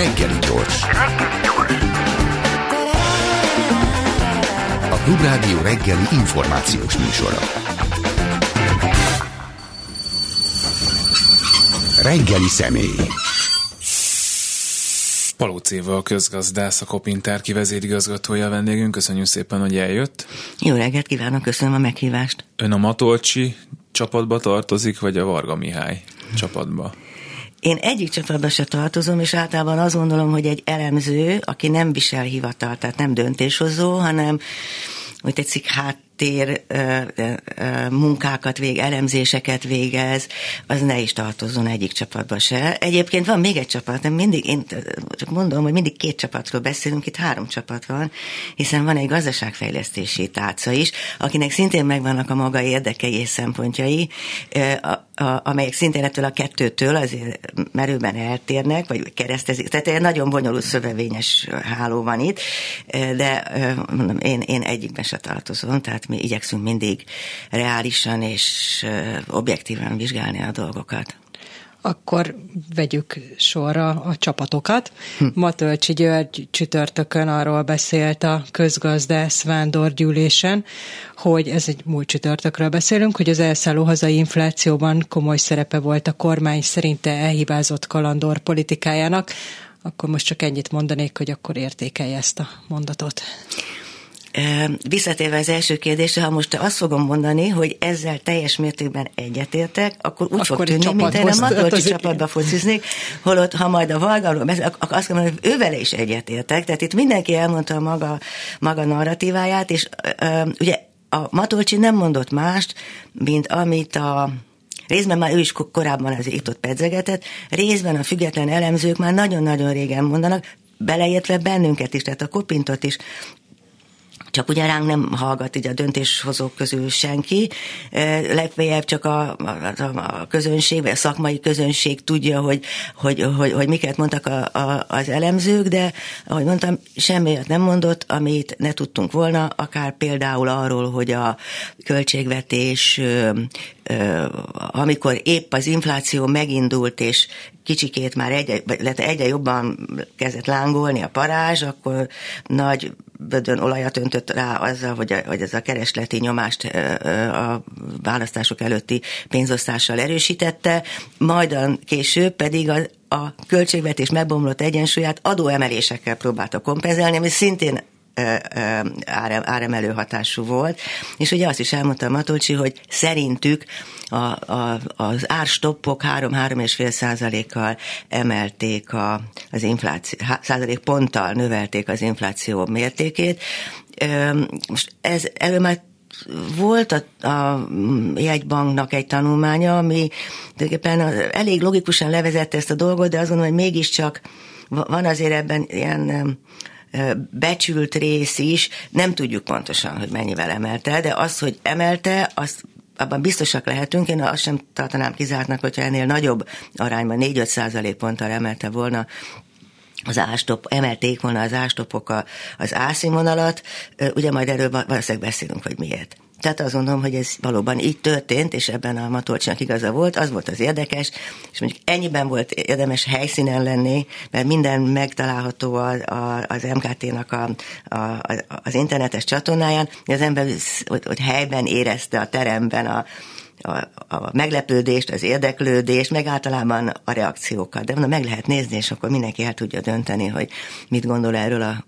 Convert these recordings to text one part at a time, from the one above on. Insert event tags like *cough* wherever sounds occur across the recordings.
Reggeli gyors. A Klubrádió reggeli információs műsora. Reggeli személy. Palóc Éva, a közgazdász, a Kopintár kivezérigazgatója a vendégünk. Köszönjük szépen, hogy eljött. Jó reggelt kívánok, köszönöm a meghívást. Ön a Matolcsi csapatba tartozik, vagy a Varga Mihály csapatba? Én egyik csapatba se tartozom, és általában azt gondolom, hogy egy elemző, aki nem visel hivatal, tehát nem döntéshozó, hanem hogy tetszik, hát háttér munkákat vég, elemzéseket végez, az ne is tartozzon egyik csapatba se. Egyébként van még egy csapat, nem mindig, én csak mondom, hogy mindig két csapatról beszélünk, itt három csapat van, hiszen van egy gazdaságfejlesztési tárca is, akinek szintén megvannak a maga érdekei és szempontjai, amelyek szintén ettől a kettőtől azért merőben eltérnek, vagy keresztezik. Tehát egy nagyon bonyolult szövevényes háló van itt, de mondom, én, én egyikben se tartozom, tehát mi igyekszünk mindig reálisan és objektíven vizsgálni a dolgokat. Akkor vegyük sorra a csapatokat. Hm. Matölcsi György csütörtökön arról beszélt a közgazdász vándorgyűlésen, hogy ez egy múlt csütörtökről beszélünk, hogy az elszálló hazai inflációban komoly szerepe volt a kormány szerinte elhibázott kalandor politikájának. Akkor most csak ennyit mondanék, hogy akkor értékelje ezt a mondatot. Visszatérve az első kérdésre, ha most azt fogom mondani, hogy ezzel teljes mértékben egyetértek, akkor úgy akkor fog tűnni, mint én a Matolcsi csapatba fociznék, holott ha majd a akkor azt mondom, hogy ővele is egyetértek, tehát itt mindenki elmondta a maga, maga narratíváját, és ugye a Matolcsi nem mondott mást, mint amit a részben már ő is korábban azért itt ott pedzegetett, részben a független elemzők már nagyon-nagyon régen mondanak, beleértve bennünket is, tehát a Kopintot is csak ugye ránk nem hallgat így a döntéshozók közül senki, legfeljebb csak a, a, a közönség, vagy a szakmai közönség tudja, hogy, hogy, hogy, hogy miket mondtak a, a, az elemzők, de ahogy mondtam, semmiért nem mondott, amit ne tudtunk volna, akár például arról, hogy a költségvetés amikor épp az infláció megindult, és kicsikét már egyre, egyre jobban kezdett lángolni a parázs, akkor nagy bödön olajat öntött rá azzal, hogy, a, hogy ez a keresleti nyomást a választások előtti pénzosztással erősítette, majd később pedig a, a költségvetés megbomlott egyensúlyát adóemelésekkel próbálta kompenzálni, ami szintén áremelő hatású volt. És ugye azt is elmondta a Matolcsi, hogy szerintük a, a, az árstoppok 3-3,5 százalékkal emelték a, az infláció, százalék ponttal növelték az infláció mértékét. Most ez, erről már volt a, a jegybanknak egy tanulmánya, ami tulajdonképpen elég logikusan levezette ezt a dolgot, de azt gondolom, hogy mégiscsak van azért ebben ilyen becsült rész is, nem tudjuk pontosan, hogy mennyivel emelte, de az, hogy emelte, azt abban biztosak lehetünk, én azt sem tartanám kizártnak, hogyha ennél nagyobb arányban 4-5 százalék ponttal emelte volna az ástop, emelték volna az ástopok az ászínvonalat, ugye majd erről valószínűleg beszélünk, hogy miért. Tehát azt gondolom, hogy ez valóban így történt, és ebben a Matolcsinak igaza volt, az volt az érdekes, és mondjuk ennyiben volt érdemes helyszínen lenni, mert minden megtalálható a, a, az MKT-nak a, a, az internetes csatornáján, az ember hogy, hogy helyben érezte a teremben a, a, a meglepődést, az érdeklődést, meg általában a reakciókat. De mondom, meg lehet nézni, és akkor mindenki el tudja dönteni, hogy mit gondol erről a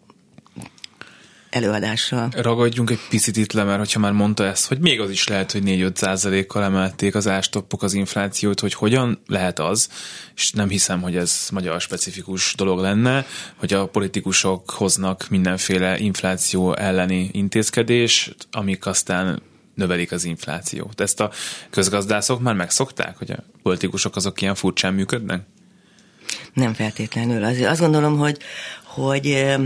előadással. Ragadjunk egy picit itt le, mert hogyha már mondta ezt, hogy még az is lehet, hogy 4-5 százalékkal emelték az ástoppok az inflációt, hogy hogyan lehet az, és nem hiszem, hogy ez magyar specifikus dolog lenne, hogy a politikusok hoznak mindenféle infláció elleni intézkedést, amik aztán növelik az inflációt. Ezt a közgazdászok már megszokták, hogy a politikusok azok ilyen furcsán működnek? Nem feltétlenül. Azért azt gondolom, hogy, hogy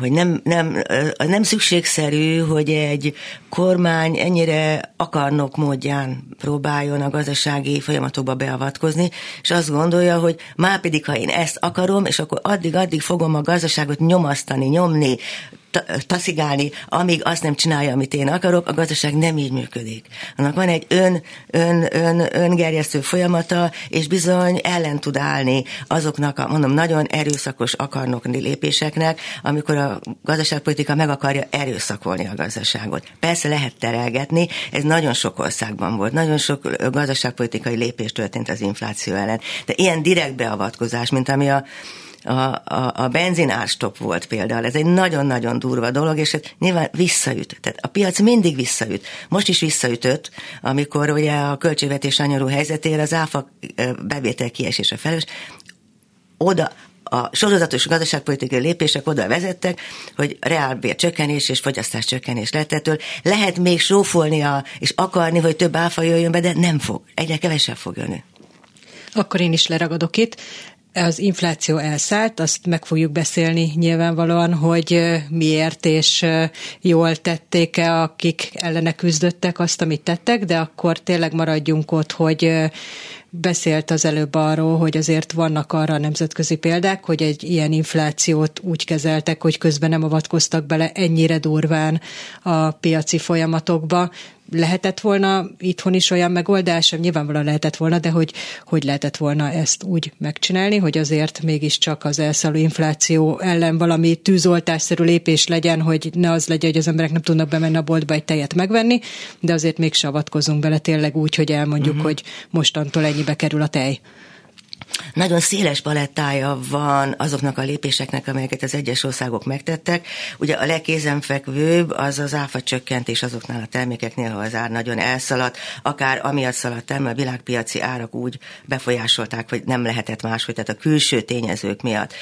hogy nem, nem, nem szükségszerű, hogy egy kormány ennyire akarnok módján próbáljon a gazdasági folyamatokba beavatkozni, és azt gondolja, hogy már pedig, ha én ezt akarom, és akkor addig-addig fogom a gazdaságot nyomasztani, nyomni, taszigálni, amíg azt nem csinálja, amit én akarok, a gazdaság nem így működik. Annak van egy ön, ön, ön, öngerjesztő folyamata, és bizony ellen tud állni azoknak a, mondom, nagyon erőszakos akarnokni lépéseknek, amikor a gazdaságpolitika meg akarja erőszakolni a gazdaságot. Persze lehet terelgetni, ez nagyon sok országban volt, nagyon sok gazdaságpolitikai lépés történt az infláció ellen, de ilyen direkt beavatkozás, mint ami a a, a, a benzinárstop volt például. Ez egy nagyon-nagyon durva dolog, és ez nyilván visszaüt. Tehát a piac mindig visszaüt. Most is visszaütött, amikor ugye a költségvetés anyarú helyzetére az áfa bevétel kiesése felelős, oda a sorozatos gazdaságpolitikai lépések oda vezettek, hogy reálbér csökkenés és fogyasztás csökkenés lett ettől. Lehet még sófolnia és akarni, hogy több áfa jöjjön be, de nem fog. Egyre kevesebb fog jönni. Akkor én is leragadok itt az infláció elszállt, azt meg fogjuk beszélni nyilvánvalóan, hogy miért és jól tették-e, akik ellene küzdöttek azt, amit tettek, de akkor tényleg maradjunk ott, hogy beszélt az előbb arról, hogy azért vannak arra nemzetközi példák, hogy egy ilyen inflációt úgy kezeltek, hogy közben nem avatkoztak bele ennyire durván a piaci folyamatokba lehetett volna itthon is olyan megoldás, nyilvánvalóan lehetett volna, de hogy, hogy lehetett volna ezt úgy megcsinálni, hogy azért mégiscsak az elszálló infláció ellen valami tűzoltásszerű lépés legyen, hogy ne az legyen, hogy az emberek nem tudnak bemenni a boltba egy tejet megvenni, de azért még avatkozunk bele tényleg úgy, hogy elmondjuk, uh-huh. hogy mostantól ennyibe kerül a tej. Nagyon széles palettája van azoknak a lépéseknek, amelyeket az egyes országok megtettek. Ugye a legkézenfekvőbb az az áfa csökkentés azoknál a termékeknél, ha az ár nagyon elszaladt, akár amiatt szaladt el, mert a világpiaci árak úgy befolyásolták, hogy nem lehetett máshogy, tehát a külső tényezők miatt.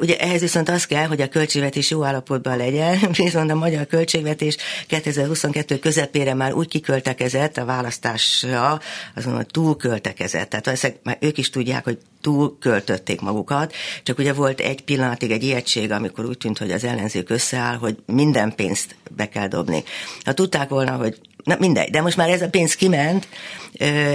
Ugye ehhez viszont az kell, hogy a költségvetés jó állapotban legyen, *laughs* viszont a magyar költségvetés 2022 közepére már úgy kiköltekezett a választásra, azon, hogy túl költekezett. Tehát már ők is tudják, hogy túl költötték magukat, csak ugye volt egy pillanatig egy ijegység, amikor úgy tűnt, hogy az ellenzék összeáll, hogy minden pénzt be kell dobni. Ha tudták volna, hogy na mindegy, de most már ez a pénz kiment,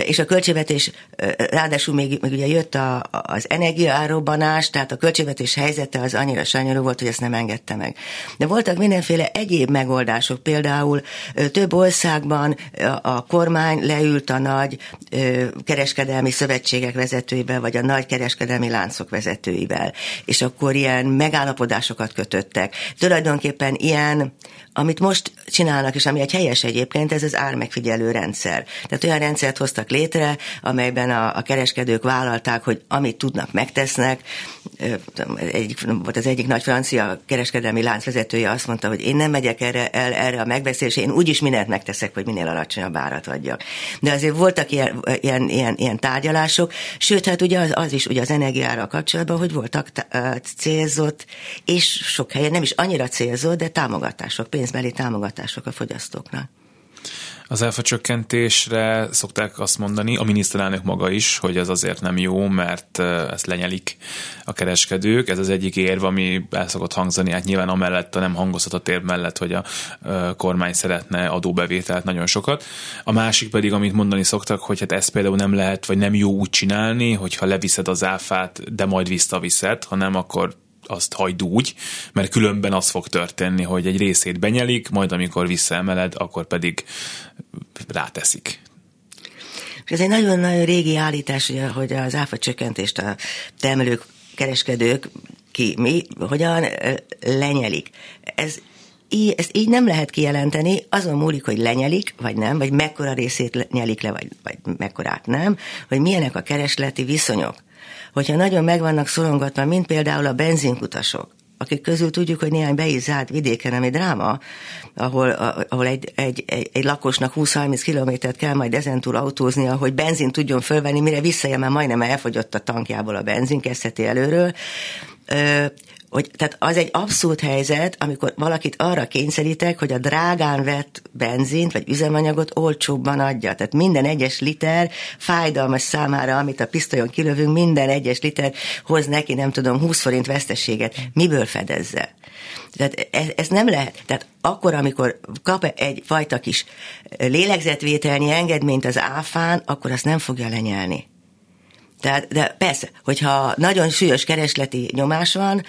és a költségvetés, ráadásul még, még ugye jött a, az energiaárobbanás, tehát a költségvetés helyzete az annyira sanyarú volt, hogy ezt nem engedte meg. De voltak mindenféle egyéb megoldások, például több országban a kormány leült a nagy kereskedelmi szövetségek vezetőivel, vagy a nagy kereskedelmi láncok vezetőivel, és akkor ilyen megállapodásokat kötöttek. Tulajdonképpen ilyen amit most csinálnak, és ami egy helyes egyébként, ez az ármegfigyelő rendszer. Tehát olyan rendszert hoztak létre, amelyben a, a kereskedők vállalták, hogy amit tudnak, megtesznek. Egyik, volt az egyik nagy francia kereskedelmi láncvezetője azt mondta, hogy én nem megyek erre, el, erre a megbeszélésre, én úgyis mindent megteszek, hogy minél alacsonyabb árat adjak. De azért voltak ilyen, ilyen, ilyen, ilyen tárgyalások, sőt, hát ugye az, az is ugye az energiára kapcsolatban, hogy voltak célzott, és sok helyen nem is annyira célzott, de támogatások, pénz pénzbeli támogatások a fogyasztóknak. Az áfa csökkentésre szokták azt mondani, a miniszterelnök maga is, hogy ez azért nem jó, mert ezt lenyelik a kereskedők. Ez az egyik érv, ami el szokott hangzani, hát nyilván amellett a nem hangozhatott érv mellett, hogy a kormány szeretne adóbevételt nagyon sokat. A másik pedig, amit mondani szoktak, hogy hát ezt például nem lehet, vagy nem jó úgy csinálni, hogyha leviszed az áfát, de majd visszaviszed, hanem akkor azt hagyd úgy, mert különben az fog történni, hogy egy részét benyelik, majd amikor visszaemeled, akkor pedig ráteszik. Ez egy nagyon-nagyon régi állítás, hogy az áfa csökkentést a termelők, kereskedők ki, mi, hogyan lenyelik. Ez így, ezt így nem lehet kijelenteni, azon múlik, hogy lenyelik, vagy nem, vagy mekkora részét nyelik le, vagy, vagy mekkorát nem, hogy milyenek a keresleti viszonyok hogyha nagyon meg vannak szorongatva, mint például a benzinkutasok, akik közül tudjuk, hogy néhány be is zárt vidéken, ami dráma, ahol, ahol egy, egy, egy, egy lakosnak 20-30 kilométert kell majd ezentúl autóznia, hogy benzin tudjon fölvenni, mire visszajön, mert majdnem elfogyott a tankjából a benzin, kezdheti előről hogy tehát az egy abszurd helyzet, amikor valakit arra kényszerítek, hogy a drágán vett benzint vagy üzemanyagot olcsóbban adja. Tehát minden egyes liter fájdalmas számára, amit a pisztolyon kilövünk, minden egyes liter hoz neki, nem tudom, 20 forint veszteséget. Miből fedezze? Tehát ez, ez nem lehet. Tehát akkor, amikor kap egy fajta kis lélegzetvételnyi engedményt az áfán, akkor azt nem fogja lenyelni. Tehát, de persze, hogyha nagyon súlyos keresleti nyomás van,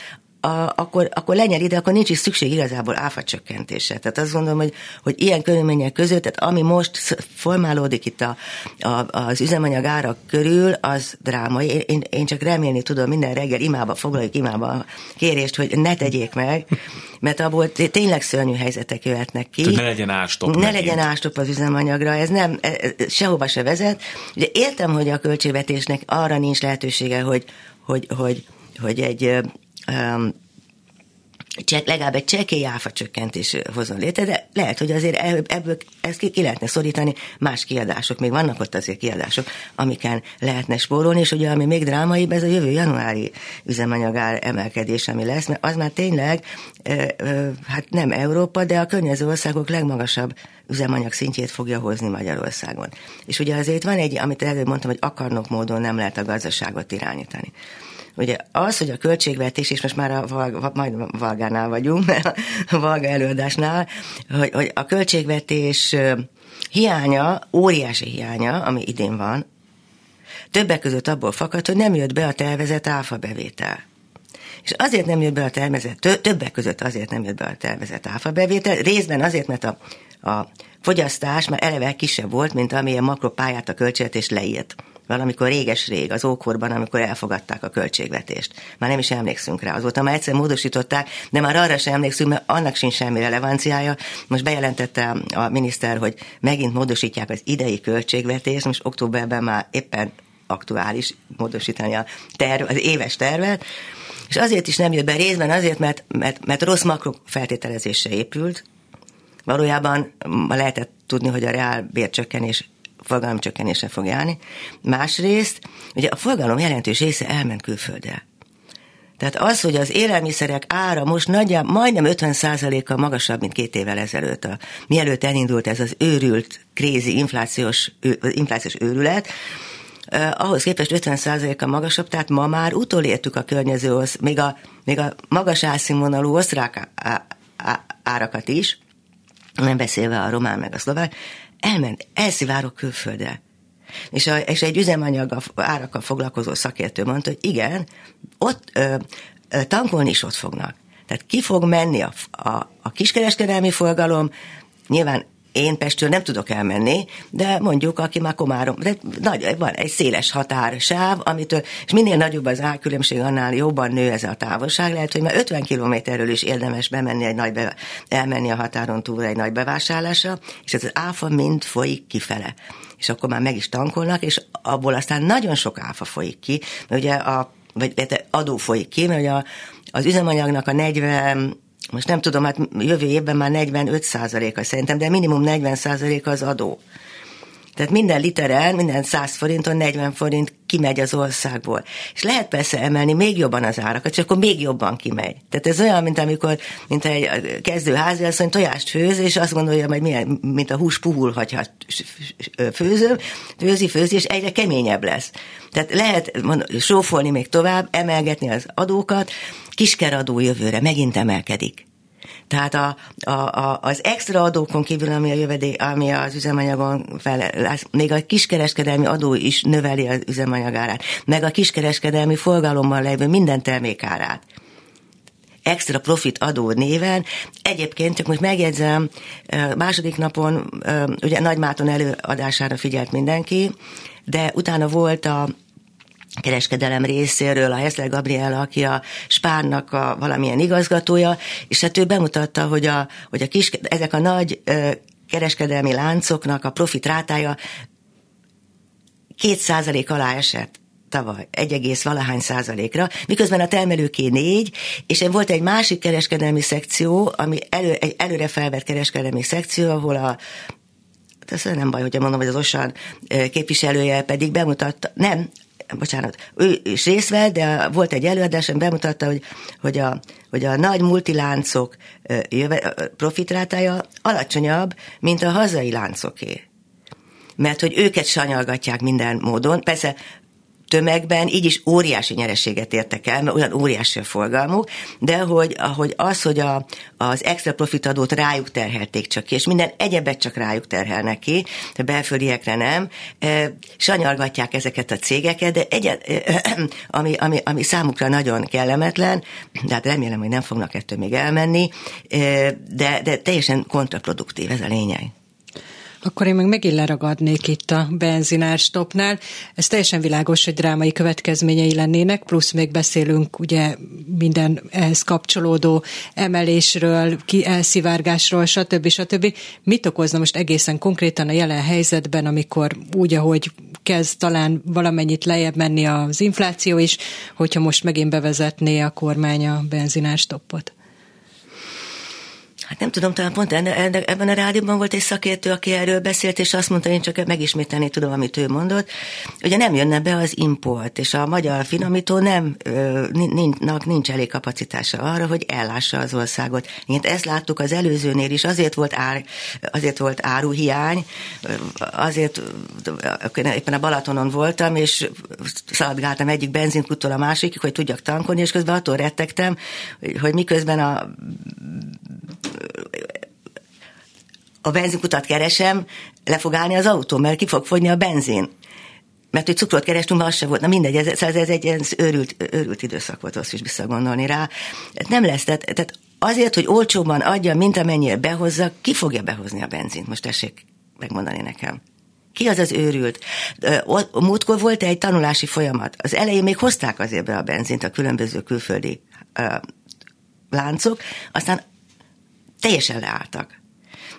a, akkor, akkor legyen ide, akkor nincs is szükség igazából áfa csökkentése. Tehát azt gondolom, hogy, hogy ilyen körülmények között, tehát ami most formálódik itt a, a, az üzemanyag árak körül, az drámai. Én, én csak remélni tudom, minden reggel imába foglaljuk imába a kérést, hogy ne tegyék meg, mert abból tényleg szörnyű helyzetek jöhetnek ki. Tehát ne legyen ástop. Ne megint. legyen ástop az üzemanyagra, ez nem, e- e- sehova se vezet. Ugye értem, hogy a költségvetésnek arra nincs lehetősége, hogy, hogy, hogy, hogy egy ö, um, cse- legalább egy csekély áfa csökkentés hozzon létre, de lehet, hogy azért ebből, ezt ki, ki lehetne szorítani, más kiadások, még vannak ott azért kiadások, amiken lehetne spórolni, és ugye ami még drámaibb, ez a jövő januári üzemanyagár emelkedés, ami lesz, mert az már tényleg, hát nem Európa, de a környező országok legmagasabb üzemanyag szintjét fogja hozni Magyarországon. És ugye azért van egy, amit előbb mondtam, hogy akarnok módon nem lehet a gazdaságot irányítani. Ugye az, hogy a költségvetés, és most már a Valga, majd Valgánál vagyunk, mert a Valga előadásnál, hogy, hogy a költségvetés hiánya, óriási hiánya, ami idén van, többek között abból fakad, hogy nem jött be a tervezett áfa bevétel. És azért nem jött be a tervezett, tö- többek között azért nem jött be a tervezett áfa bevétel, részben azért, mert a, a fogyasztás már eleve kisebb volt, mint amilyen makropályát a költségvetés leírt. Valamikor réges-rég, az ókorban, amikor elfogadták a költségvetést. Már nem is emlékszünk rá. Azóta már egyszer módosították, de már arra sem emlékszünk, mert annak sincs semmi relevanciája. Most bejelentette a miniszter, hogy megint módosítják az idei költségvetést, most októberben már éppen aktuális módosítani a terv, az éves tervet, és azért is nem jött be részben, azért, mert, mert, mert rossz makrofeltételezésre épült. Valójában lehetett tudni, hogy a reál bércsökkenés forgalom csökkenése fog járni. Másrészt, ugye a forgalom jelentős része elment külföldre. Tehát az, hogy az élelmiszerek ára most nagyjából majdnem 50%-kal magasabb, mint két évvel ezelőtt, a, mielőtt elindult ez az őrült, krézi inflációs, ő, inflációs őrület, Uh, ahhoz képest 50%-kal magasabb, tehát ma már utolértük a környező, még a, még a magas árszínvonalú osztrák á, á, árakat is, nem beszélve a román meg a szlovák, elment, elszivárok külföldre. És, a, és egy üzemanyag árakkal foglalkozó szakértő mondta, hogy igen, ott ö, ö, tankolni is ott fognak. Tehát ki fog menni a, a, a kiskereskedelmi forgalom, nyilván én Pestről nem tudok elmenni, de mondjuk, aki már Komárom, de nagy, van egy széles határsáv, amitől, és minél nagyobb az árkülönbség, annál jobban nő ez a távolság. Lehet, hogy már 50 kilométerről is érdemes bemenni egy nagy be, elmenni a határon túl egy nagy bevásárlásra, és ez az áfa mind folyik kifele. És akkor már meg is tankolnak, és abból aztán nagyon sok áfa folyik ki, mert ugye a, vagy adó folyik ki, mert ugye a, az üzemanyagnak a 40 most nem tudom, hát jövő évben már 45% a szerintem, de minimum 40% az adó. Tehát minden literen, minden 100 forinton 40 forint kimegy az országból. És lehet persze emelni még jobban az árakat, és akkor még jobban kimegy. Tehát ez olyan, mint amikor mint egy kezdő háziasszony tojást főz, és azt gondolja, hogy milyen, mint a hús puhul, hogyha főző, főzi, főzi, és egyre keményebb lesz. Tehát lehet mondani, sófolni még tovább, emelgetni az adókat, kiskeradó jövőre megint emelkedik. Tehát a, a, a, az extra adókon kívül, ami a jövedék, ami az üzemanyagon fel, még a kiskereskedelmi adó is növeli az üzemanyagárát, meg a kiskereskedelmi forgalommal levő minden termékárát extra profit adó néven. Egyébként, csak most megjegyzem, második napon, ugye Nagymáton előadására figyelt mindenki, de utána volt a kereskedelem részéről, a Hessler Gabriela, aki a Spárnak a valamilyen igazgatója, és hát ő bemutatta, hogy, a, hogy a kis, ezek a nagy kereskedelmi láncoknak a profit rátája két százalék alá esett tavaly 1, valahány százalékra, miközben a termelőké négy, és volt egy másik kereskedelmi szekció, ami elő, egy előre felvett kereskedelmi szekció, ahol a ez nem baj, hogyha mondom, hogy az OSAN képviselője pedig bemutatta, nem, bocsánat, ő is részt vett, de volt egy előadás, ami bemutatta, hogy, hogy, a, hogy a nagy multiláncok jöve, profitrátája alacsonyabb, mint a hazai láncoké. Mert hogy őket sanyalgatják minden módon. Persze tömegben így is óriási nyereséget értek el, mert olyan óriási a forgalmuk, de hogy, ahogy az, hogy a, az extra profitadót rájuk terhelték csak ki, és minden egyebet csak rájuk terhelnek ki, de belföldiekre nem, e, sanyargatják ezeket a cégeket, de egyet, e, *clears throat* ami, ami, ami számukra nagyon kellemetlen, de hát remélem, hogy nem fognak ettől még elmenni, e, de, de teljesen kontraproduktív ez a lényeg. Akkor én meg megint leragadnék itt a benzinárstopnál. Ez teljesen világos, hogy drámai következményei lennének, plusz még beszélünk ugye minden ehhez kapcsolódó emelésről, ki elszivárgásról, stb. stb. Mit okozna most egészen konkrétan a jelen helyzetben, amikor úgy, ahogy kezd talán valamennyit lejjebb menni az infláció is, hogyha most megint bevezetné a kormány a benzinárstoppot? Hát nem tudom, talán pont ebben a rádióban volt egy szakértő, aki erről beszélt, és azt mondta, én csak megismételni tudom, amit ő mondott. Ugye nem jönne be az import, és a magyar finomító nem, nincs, nincs elég kapacitása arra, hogy ellássa az országot. Én ezt láttuk az előzőnél is, azért volt, ár, azért volt áruhiány, azért éppen a Balatonon voltam, és szaladgáltam egyik benzinkuttól a másikig, hogy tudjak tankolni, és közben attól rettegtem, hogy miközben a a benzinkutat keresem, le fog állni az autó, mert ki fog fogyni a benzin. Mert hogy cukrot kerestünk, az se volt. Na mindegy, ez, ez, ez egy ilyen őrült, őrült időszak volt, azt is visszagondolni rá. Nem lesz, tehát, tehát azért, hogy olcsóban adja, mint amennyire behozza, ki fogja behozni a benzint? Most tessék megmondani nekem. Ki az az őrült? Múltkor volt egy tanulási folyamat. Az elején még hozták azért be a benzint a különböző külföldi láncok, aztán teljesen leálltak.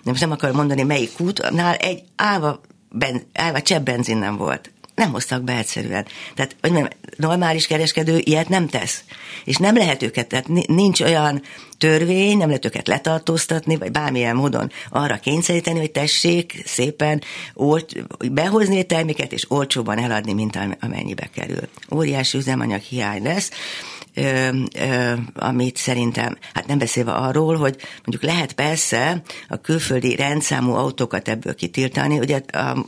De most nem akarom mondani, melyik útnál egy állva, ben, állva csepp benzin nem volt. Nem hoztak be egyszerűen. Tehát, hogy mondjam, normális kereskedő ilyet nem tesz. És nem lehet őket, tehát nincs olyan törvény, nem lehet őket letartóztatni, vagy bármilyen módon arra kényszeríteni, hogy tessék szépen olt, behozni a terméket, és olcsóban eladni, mint amennyibe kerül. Óriási üzemanyag hiány lesz, ö, ö, amit szerintem, hát nem beszélve arról, hogy mondjuk lehet persze a külföldi rendszámú autókat ebből kitiltani, ugye a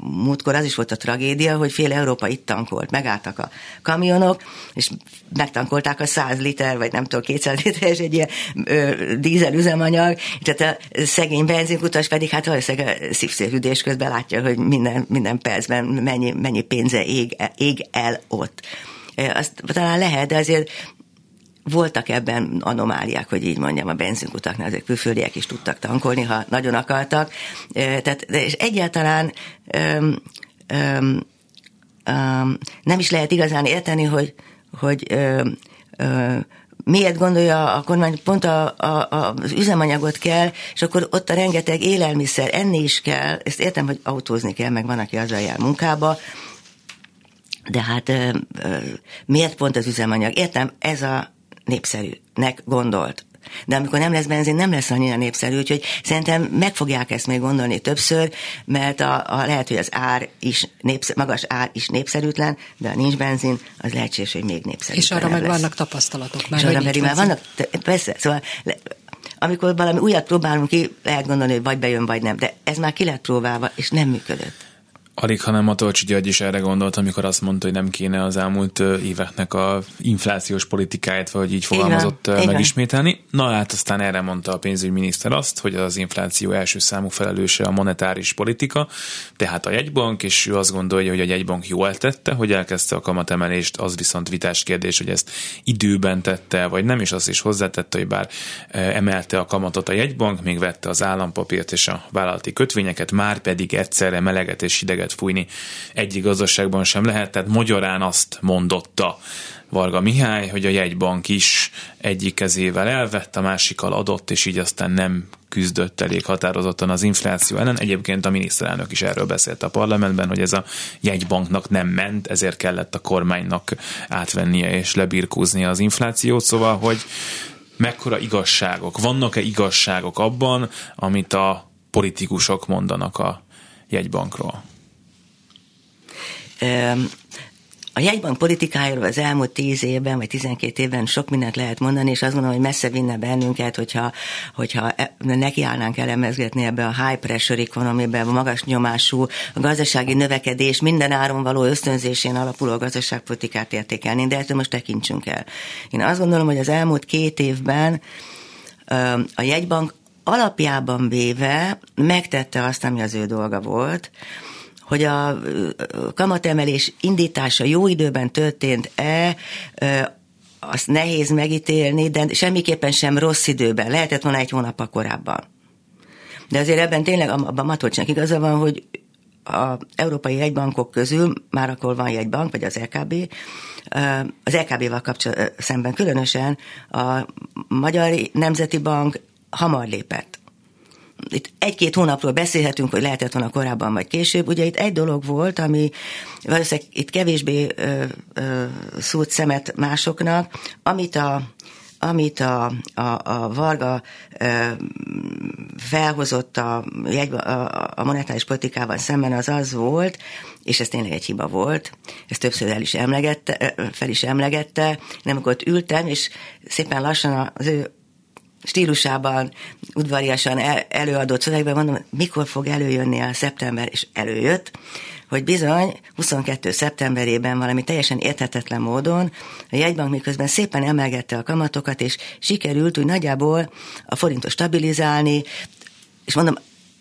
múltkor az is volt a tragédia, hogy fél Európa itt tankolt, megálltak a kamionok, és megtankolták a 100 liter, vagy nem tudom, 200 literes egy ilyen ö, dízel üzemanyag, tehát a szegény benzinkutas pedig hát valószínűleg a szívszélhűdés közben látja, hogy minden, minden percben mennyi, mennyi pénze ég, ég el ott azt talán lehet, de azért voltak ebben anomáliák, hogy így mondjam, a benzinkutaknál azért külföldiek is tudtak tankolni, ha nagyon akartak. Tehát, és egyáltalán öm, öm, öm, nem is lehet igazán érteni, hogy, hogy öm, öm, miért gondolja a kormány, pont a, a, a, az üzemanyagot kell, és akkor ott a rengeteg élelmiszer, enni is kell, ezt értem, hogy autózni kell, meg van, aki azzal jár munkába, de hát ö, ö, miért pont az üzemanyag? Értem, ez a népszerűnek gondolt. De amikor nem lesz benzin, nem lesz annyira népszerű, úgyhogy szerintem meg fogják ezt még gondolni többször, mert a, a lehet, hogy az ár is népszer, magas ár is népszerűtlen, de ha nincs benzin, az lehetséges, hogy még népszerű. És arra meg lesz. vannak tapasztalatok már. És arra meg már vannak, persze, szóval amikor valami újat próbálunk ki, lehet gondolni, hogy vagy bejön, vagy nem, de ez már ki lett próbálva, és nem működött. Alig, hanem a Tolcsi György is erre gondolt, amikor azt mondta, hogy nem kéne az elmúlt éveknek a inflációs politikáját, vagy így fogalmazott Igen, megismételni. Na hát aztán erre mondta a pénzügyminiszter azt, hogy az infláció első számú felelőse a monetáris politika, tehát a jegybank, és ő azt gondolja, hogy a jegybank jól tette, hogy elkezdte a kamatemelést, az viszont vitás kérdés, hogy ezt időben tette, vagy nem, és azt is hozzátette, hogy bár emelte a kamatot a jegybank, még vette az állampapírt és a vállalati kötvényeket, már pedig egyszerre meleget és hideget üveget fújni egyik gazdaságban sem lehet, tehát magyarán azt mondotta Varga Mihály, hogy a jegybank is egyik kezével elvett, a másikkal adott, és így aztán nem küzdött elég határozottan az infláció ellen. Egyébként a miniszterelnök is erről beszélt a parlamentben, hogy ez a jegybanknak nem ment, ezért kellett a kormánynak átvennie és lebirkóznia az inflációt, szóval, hogy mekkora igazságok, vannak-e igazságok abban, amit a politikusok mondanak a jegybankról? A jegybank politikájáról az elmúlt 10 évben, vagy 12 évben sok mindent lehet mondani, és azt gondolom, hogy messze vinne bennünket, hogyha, hogyha e, nekiállnánk elemezgetni ebbe a high pressure economy a magas nyomású, a gazdasági növekedés, minden áron való ösztönzésén alapuló gazdaságpolitikát értékelni, de ettől most tekintsünk el. Én azt gondolom, hogy az elmúlt két évben a jegybank alapjában véve megtette azt, ami az ő dolga volt, hogy a kamatemelés indítása jó időben történt-e, azt nehéz megítélni, de semmiképpen sem rossz időben. Lehetett volna egy hónap korábban. De azért ebben tényleg a Matolcsnak igaza van, hogy a európai jegybankok közül, már akkor van jegybank, vagy az LKB, az LKB-val kapcsolatban szemben különösen a Magyar Nemzeti Bank hamar lépett itt egy-két hónapról beszélhetünk, hogy lehetett volna korábban vagy később. Ugye itt egy dolog volt, ami valószínűleg itt kevésbé ö, ö, szúrt szemet másoknak, amit a amit a, a, a Varga ö, felhozott a, a, a monetáris politikával szemben, az az volt, és ez tényleg egy hiba volt, ezt többször el is emlegette, fel is emlegette, nem akkor ott ültem, és szépen lassan az ő stílusában, udvariasan el, előadott szövegben mondom, mikor fog előjönni a szeptember, és előjött, hogy bizony 22. szeptemberében valami teljesen érthetetlen módon a jegybank miközben szépen emelgette a kamatokat, és sikerült úgy nagyjából a forintot stabilizálni, és mondom,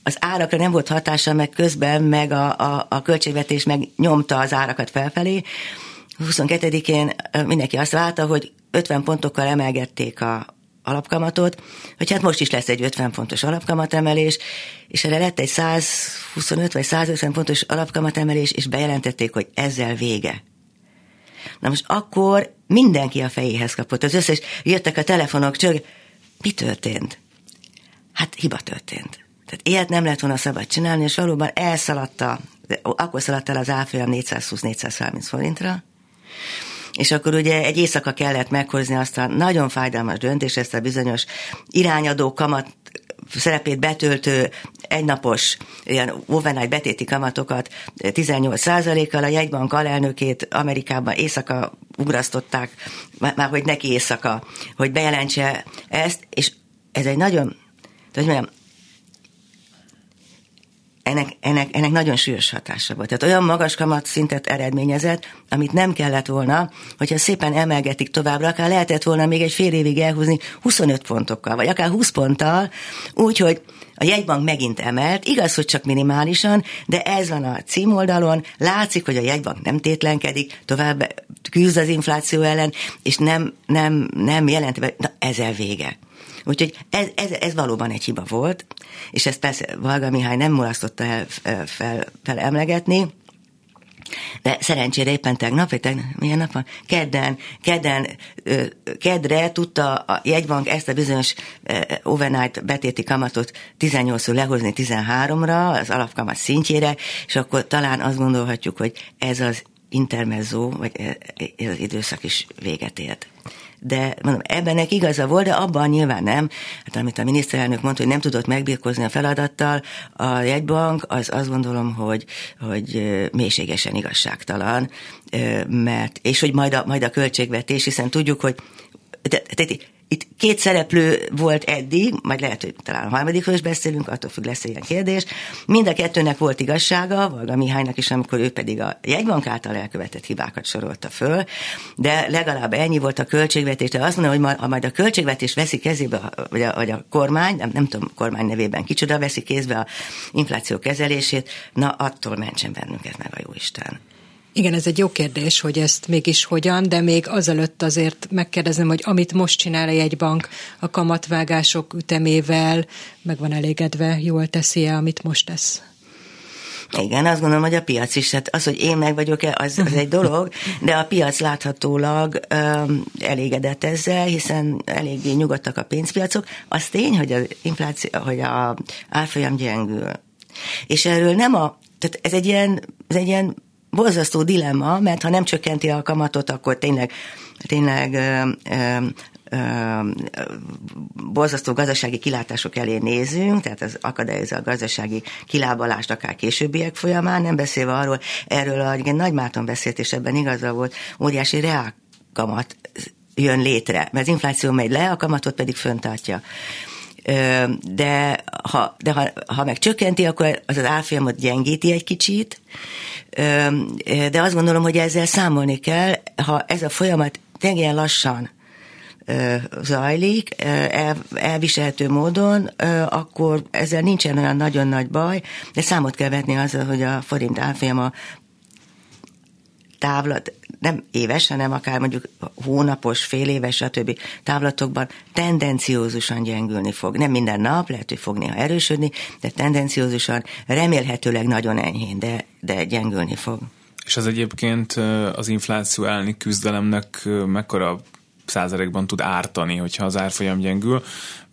az árakra nem volt hatása, meg közben meg a, a, a költségvetés meg nyomta az árakat felfelé. 22-én mindenki azt várta, hogy 50 pontokkal emelgették a, alapkamatot, hogy hát most is lesz egy 50 fontos alapkamatemelés, és erre lett egy 125 vagy 150 fontos alapkamatemelés, és bejelentették, hogy ezzel vége. Na most akkor mindenki a fejéhez kapott. Az összes, jöttek a telefonok, csak mi történt? Hát hiba történt. Tehát ilyet nem lehet volna szabad csinálni, és valóban elszaladta, akkor szaladt el az árfolyam 420-430 forintra, és akkor ugye egy éjszaka kellett meghozni azt a nagyon fájdalmas döntést, ezt a bizonyos irányadó kamat szerepét betöltő egynapos ilyen overnight betéti kamatokat 18%-kal, a jegybank alelnökét Amerikában éjszaka ugrasztották, már hogy neki éjszaka, hogy bejelentse ezt, és ez egy nagyon, hogy mondjam, ennek, ennek, ennek nagyon súlyos hatása volt. Tehát olyan magas kamat szintet eredményezett, amit nem kellett volna, hogyha szépen emelgetik továbbra, akár lehetett volna még egy fél évig elhúzni 25 pontokkal, vagy akár 20 ponttal, úgyhogy a jegybank megint emelt, igaz, hogy csak minimálisan, de ez van a címoldalon, látszik, hogy a jegybank nem tétlenkedik, tovább küzd az infláció ellen, és nem, nem, nem jelent, na ezzel vége. Úgyhogy ez, ez, ez valóban egy hiba volt, és ezt persze Valga Mihály nem mulasztotta el fel, fel, fel emlegetni, de szerencsére éppen tegnap, vagy tegnap, milyen nap van? Kedden, kedden, kedre tudta a jegybank ezt a bizonyos overnight betéti kamatot 18-ról lehozni 13-ra, az alapkamat szintjére, és akkor talán azt gondolhatjuk, hogy ez az intermezzo, vagy ez az időszak is véget ért de mondom, ebbenek igaza volt, de abban nyilván nem. Hát amit a miniszterelnök mondta, hogy nem tudott megbírkozni a feladattal, a jegybank, az azt gondolom, hogy, hogy mélységesen igazságtalan, mert, és hogy majd a, majd a költségvetés, hiszen tudjuk, hogy de, itt két szereplő volt eddig, majd lehet, hogy talán a harmadikról is beszélünk, attól függ lesz ilyen kérdés. Mind a kettőnek volt igazsága, Valga Mihálynak is, amikor ő pedig a jegybank által elkövetett hibákat sorolta föl, de legalább ennyi volt a költségvetés, de azt mondom, hogy majd a költségvetés veszi kezébe, vagy a, vagy a kormány, nem, nem tudom kormány nevében kicsoda veszi kézbe a infláció kezelését, na attól mentsen bennünket meg a Jóisten. Igen, ez egy jó kérdés, hogy ezt mégis hogyan, de még azelőtt azért megkérdezem, hogy amit most csinál a jegybank a kamatvágások ütemével, meg van elégedve, jól teszi-e, amit most tesz? Igen, azt gondolom, hogy a piac is, hát az, hogy én meg vagyok-e, az, az egy dolog, de a piac láthatólag um, elégedett ezzel, hiszen eléggé nyugodtak a pénzpiacok. Az tény, hogy az infláció, hogy a árfolyam gyengül. És erről nem a, tehát ez egy ilyen, ez egy ilyen borzasztó dilemma, mert ha nem csökkenti a kamatot, akkor tényleg, tényleg ö, borzasztó gazdasági kilátások elé nézünk, tehát az akadályozza a gazdasági kilábalást akár későbbiek folyamán, nem beszélve arról, erről, ahogy Nagy Márton beszélt, és ebben igaza volt, óriási reálkamat jön létre, mert az infláció megy le, a kamatot pedig föntartja de ha, de ha, ha meg csökkenti, akkor az az árfolyamot gyengíti egy kicsit, de azt gondolom, hogy ezzel számolni kell, ha ez a folyamat tényleg lassan zajlik, el, elviselhető módon, akkor ezzel nincsen olyan nagyon nagy baj, de számot kell vetni azzal, hogy a forint árfolyama távlat, nem éves, hanem akár mondjuk hónapos, fél éves, stb. távlatokban tendenciózusan gyengülni fog. Nem minden nap, lehet, hogy fog néha erősödni, de tendenciózusan, remélhetőleg nagyon enyhén, de, de gyengülni fog. És ez egyébként az infláció elleni küzdelemnek mekkora százalékban tud ártani, hogyha az árfolyam gyengül,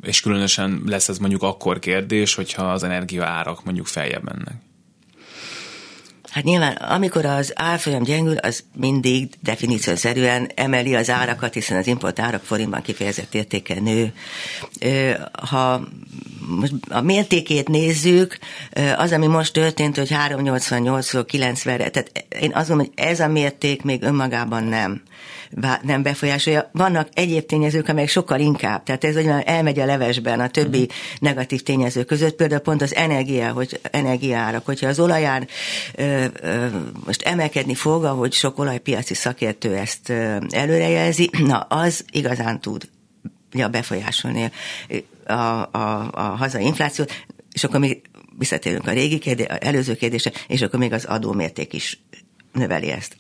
és különösen lesz ez mondjuk akkor kérdés, hogyha az energia árak mondjuk feljebb mennek. Hát nyilván, amikor az árfolyam gyengül, az mindig definíciószerűen emeli az árakat, hiszen az import árak forintban kifejezett értéke nő. Ha most a mértékét nézzük, az, ami most történt, hogy 388-ról 90-re, tehát én azt mondom, hogy ez a mérték még önmagában nem nem befolyásolja. Vannak egyéb tényezők, amelyek sokkal inkább, tehát ez olyan elmegy a levesben a többi uh-huh. negatív tényező között, például pont az energia, hogy energiárak, hogyha az ö, ö, most emelkedni fog, ahogy sok olajpiaci szakértő ezt előrejelzi, na az igazán tud ja, befolyásolni a, a, a hazai inflációt, és akkor még visszatérünk a régi kérdés, előző kérdése, és akkor még az adómérték is növeli ezt.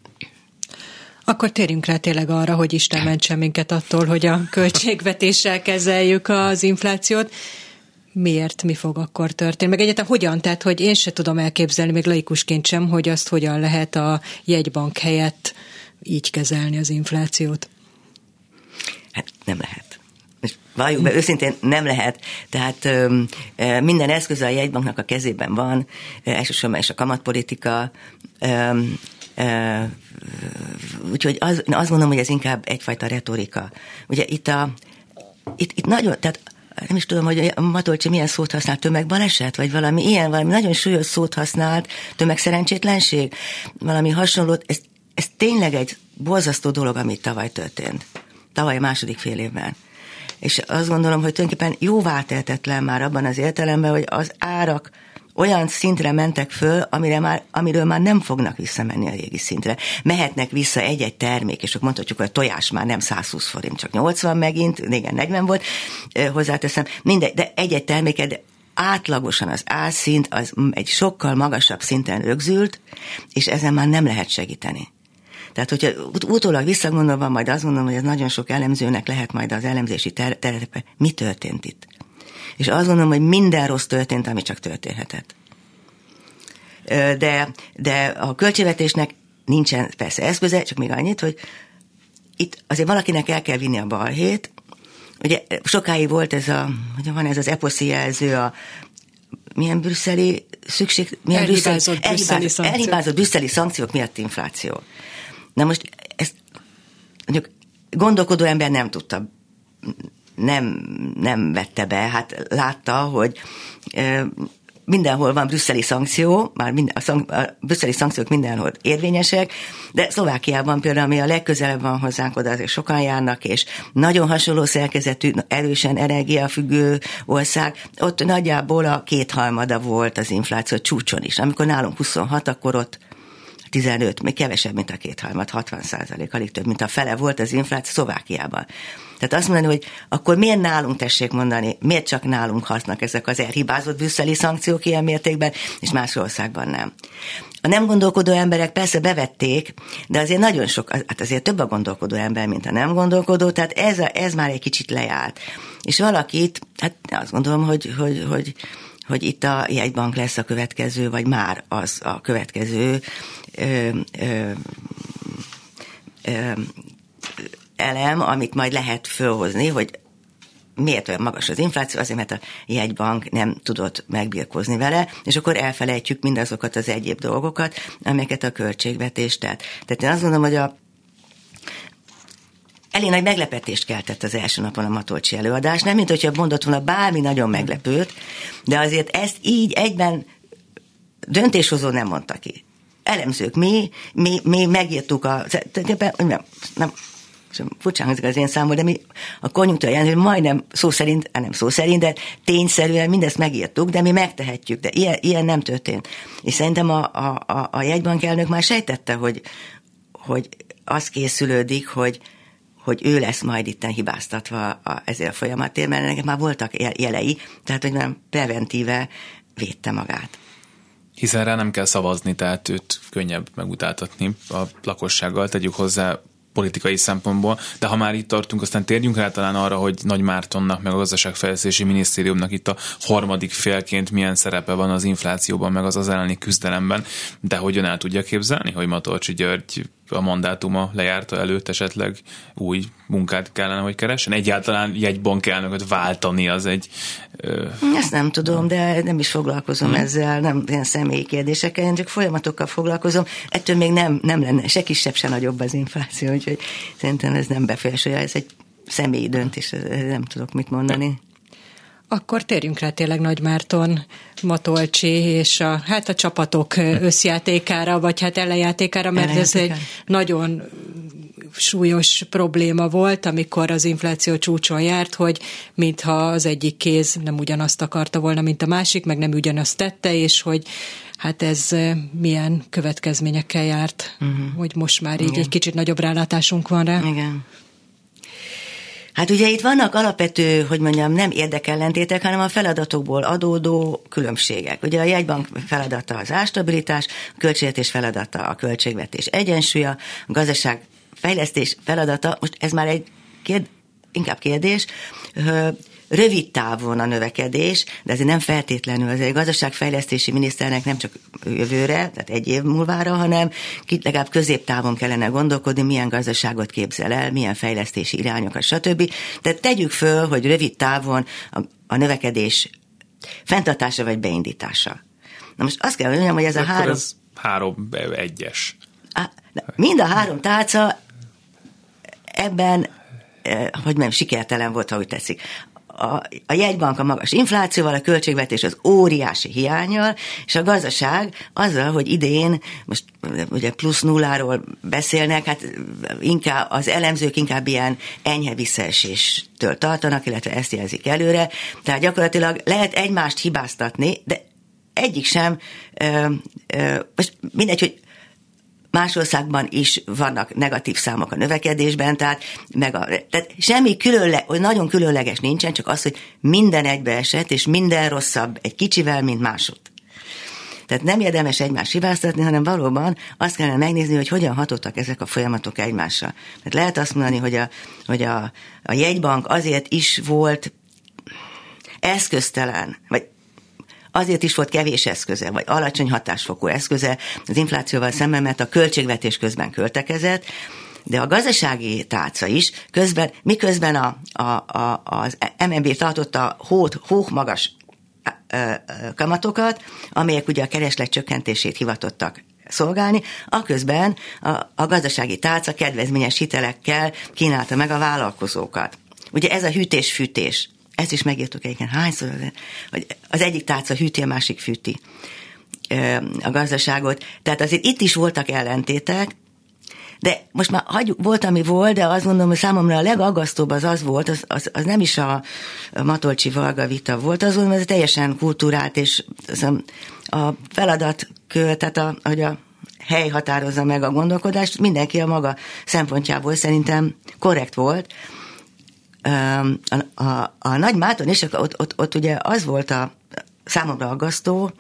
Akkor térjünk rá tényleg arra, hogy Isten mentse minket attól, hogy a költségvetéssel kezeljük az inflációt. Miért, mi fog akkor történni? Meg egyetem hogyan? Tehát, hogy én se tudom elképzelni, még laikusként sem, hogy azt hogyan lehet a jegybank helyett így kezelni az inflációt. Hát nem lehet. Valljuk be, őszintén nem lehet. Tehát minden eszköz a jegybanknak a kezében van, elsősorban is a kamatpolitika, úgyhogy az, én azt mondom, hogy ez inkább egyfajta retorika. Ugye itt a, itt, itt nagyon, tehát nem is tudom, hogy Matolcsi milyen szót használt, tömegbaleset, vagy valami ilyen, valami nagyon súlyos szót használt, tömegszerencsétlenség, valami hasonlót, ez, ez tényleg egy borzasztó dolog, amit tavaly történt. Tavaly a második fél évben. És azt gondolom, hogy tulajdonképpen jóvá tehetetlen már abban az értelemben, hogy az árak olyan szintre mentek föl, amire már, amiről már nem fognak visszamenni a régi szintre. Mehetnek vissza egy-egy termék, és akkor mondhatjuk, hogy a tojás már nem 120 forint, csak 80 megint, igen, 40 volt, hozzáteszem, mindegy, de egy-egy terméket átlagosan az árszint az egy sokkal magasabb szinten rögzült, és ezen már nem lehet segíteni. Tehát, hogyha utólag visszagondolva, majd azt gondolom, hogy ez nagyon sok elemzőnek lehet majd az elemzési terepe, mi történt itt és azt gondolom, hogy minden rossz történt, ami csak történhetett. De, de a költségvetésnek nincsen persze eszköze, csak még annyit, hogy itt azért valakinek el kell vinni a balhét. Ugye sokáig volt ez a, hogy van ez az eposzi jelző, a milyen brüsszeli szükség, milyen elhibázott brüsszeli, brüsszeli, szankciók. elhibázott brüsszeli szankciók miatt infláció. Na most ezt mondjuk gondolkodó ember nem tudta nem, nem vette be, hát látta, hogy mindenhol van brüsszeli szankció, már minden, a, szank, a brüsszeli szankciók mindenhol érvényesek, de Szlovákiában például, ami a legközelebb van hozzánk oda, azért sokan járnak, és nagyon hasonló szerkezetű, erősen energiafüggő ország, ott nagyjából a kétharmada volt az infláció csúcson is. Amikor nálunk 26, akkor ott 15, még kevesebb, mint a kétharmad, 60 százalék, alig több, mint a fele volt az infláció Szlovákiában. Tehát azt mondani, hogy akkor miért nálunk tessék mondani, miért csak nálunk hasznak ezek az elhibázott brüsszeli szankciók ilyen mértékben, és más országban nem. A nem gondolkodó emberek persze bevették, de azért nagyon sok, hát azért több a gondolkodó ember, mint a nem gondolkodó, tehát ez, a, ez már egy kicsit lejárt. És valakit, hát azt gondolom, hogy, hogy, hogy, hogy itt a jegybank lesz a következő, vagy már az a következő elem, amit majd lehet fölhozni, hogy miért olyan magas az infláció? Azért, mert a jegybank nem tudott megbirkózni vele, és akkor elfelejtjük mindazokat az egyéb dolgokat, amelyeket a költségvetés tett. Tehát én azt gondolom, hogy a elég nagy meglepetést keltett az első napon a Matolcsi előadás. Nem, mint hogyha mondott volna bármi nagyon meglepőt, de azért ezt így egyben döntéshozó nem mondta ki. Elemzők, mi, mi, mi megírtuk a, nem, nem, furcsán hangzik az én számom, de mi a konjunktúra jelent, hogy majdnem szó szerint, nem szó szerint, de tényszerűen mindezt megírtuk, de mi megtehetjük, de ilyen, ilyen nem történt. És szerintem a, a, a, a jegybank elnök már sejtette, hogy, hogy az készülődik, hogy, hogy ő lesz majd itt hibáztatva a, ezért a folyamatért, mert ennek már voltak jelei, tehát hogy nem preventíve védte magát. Hiszen rá nem kell szavazni, tehát őt könnyebb megutáltatni a lakossággal. Tegyük hozzá, politikai szempontból, de ha már itt tartunk, aztán térjünk rá talán arra, hogy Nagy Mártonnak, meg a Gazdaságfejlesztési Minisztériumnak itt a harmadik félként milyen szerepe van az inflációban, meg az az elleni küzdelemben, de hogyan el tudja képzelni, hogy Matolcsi György a mandátuma lejárta előtt esetleg új munkát kellene, hogy keressen? Egyáltalán jegybankelnököt váltani az egy... Ö... Ezt nem tudom, de nem is foglalkozom hmm. ezzel, nem ilyen személyi kérdésekkel, én csak folyamatokkal foglalkozom. Ettől még nem, nem lenne se kisebb, se nagyobb az infláció, úgyhogy szerintem ez nem befolyásolja, ez egy személyi döntés, nem tudok mit mondani. Akkor térjünk rá tényleg Nagy Márton, Matolcsi és a, hát a csapatok összjátékára, vagy hát ellenjátékára, mert ez egy nagyon súlyos probléma volt, amikor az infláció csúcson járt, hogy mintha az egyik kéz nem ugyanazt akarta volna, mint a másik, meg nem ugyanazt tette, és hogy hát ez milyen következményekkel járt, uh-huh. hogy most már így Igen. egy kicsit nagyobb rálátásunk van rá. Igen. Hát ugye itt vannak alapvető, hogy mondjam, nem érdekellentétek, hanem a feladatokból adódó különbségek. Ugye a jegybank feladata az ástabilitás, a költségvetés feladata a költségvetés egyensúlya, a gazdaság fejlesztés feladata, most ez már egy kérd, inkább kérdés, rövid távon a növekedés, de ez nem feltétlenül az egy gazdaságfejlesztési miniszternek nem csak jövőre, tehát egy év múlvára, hanem legalább középtávon kellene gondolkodni, milyen gazdaságot képzel el, milyen fejlesztési irányokat, stb. Tehát tegyük föl, hogy rövid távon a, a növekedés fenntartása vagy beindítása. Na most azt kell mondjam, hogy ez Akkor a három... Ez három egyes. Mind a három tálca ebben eh, hogy nem sikertelen volt, ha úgy tetszik a, a jegybank a magas inflációval, a költségvetés az óriási hiányal, és a gazdaság azzal, hogy idén, most ugye plusz nulláról beszélnek, hát inkább az elemzők inkább ilyen enyhe visszaeséstől tartanak, illetve ezt jelzik előre. Tehát gyakorlatilag lehet egymást hibáztatni, de egyik sem, ö, ö, most mindegy, hogy Más országban is vannak negatív számok a növekedésben, tehát, meg a, tehát semmi különle, nagyon különleges nincsen, csak az, hogy minden egybeesett, és minden rosszabb egy kicsivel, mint másod. Tehát nem érdemes egymást hibáztatni, hanem valóban azt kellene megnézni, hogy hogyan hatottak ezek a folyamatok egymásra. Tehát lehet azt mondani, hogy a, hogy a, a jegybank azért is volt eszköztelen, vagy azért is volt kevés eszköze, vagy alacsony hatásfokú eszköze az inflációval szemben, mert a költségvetés közben költekezett, de a gazdasági tárca is, közben, miközben a, a, a, az MNB tartotta hót, hók magas kamatokat, amelyek ugye a kereslet csökkentését hivatottak szolgálni, aközben a, a gazdasági tárca kedvezményes hitelekkel kínálta meg a vállalkozókat. Ugye ez a hűtés-fűtés ezt is megírtuk egyébként hányszor, hogy az egyik tárca hűti, a másik fűti a gazdaságot. Tehát azért itt is voltak ellentétek, de most már hagyjuk, volt, ami volt, de azt gondolom, hogy számomra a legaggasztóbb az az volt, az, az, az nem is a, Matolcsi Valga vita volt, az volt, ez teljesen kultúrált, és az a, a feladatkör, tehát a, hogy a hely határozza meg a gondolkodást, mindenki a maga szempontjából szerintem korrekt volt, a, a, a Nagy Máton és ott, ott, ott ugye az volt a számomra aggasztó,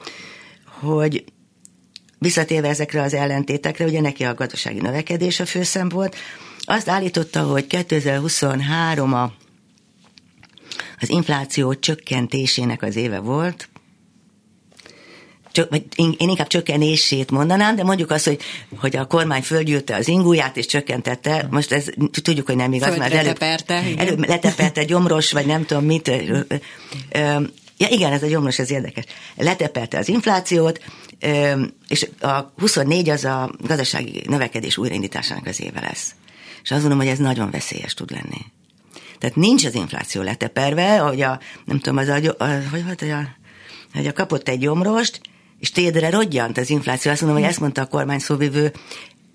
hogy visszatérve ezekre az ellentétekre, ugye neki a gazdasági növekedés a főszem volt, azt állította, hogy 2023 a, az infláció csökkentésének az éve volt, vagy én inkább csökkenését mondanám, de mondjuk azt, hogy, hogy a kormány földgyűlte az ingúját és csökkentette, most ez tudjuk, hogy nem igaz, mert előbb, előbb leteperte gyomros, vagy nem tudom mit. Ja igen, ez a gyomros, ez érdekes. Letepelte az inflációt, és a 24 az a gazdasági növekedés újraindításának az éve lesz. És azt gondolom, hogy ez nagyon veszélyes tud lenni. Tehát nincs az infláció leteperve, hogy a, nem tudom, az a, a hogy volt, hogy a, hogy a kapott egy gyomrost, és térdre rodjant az infláció. Azt mondom, hogy ezt mondta a kormány szóvivő,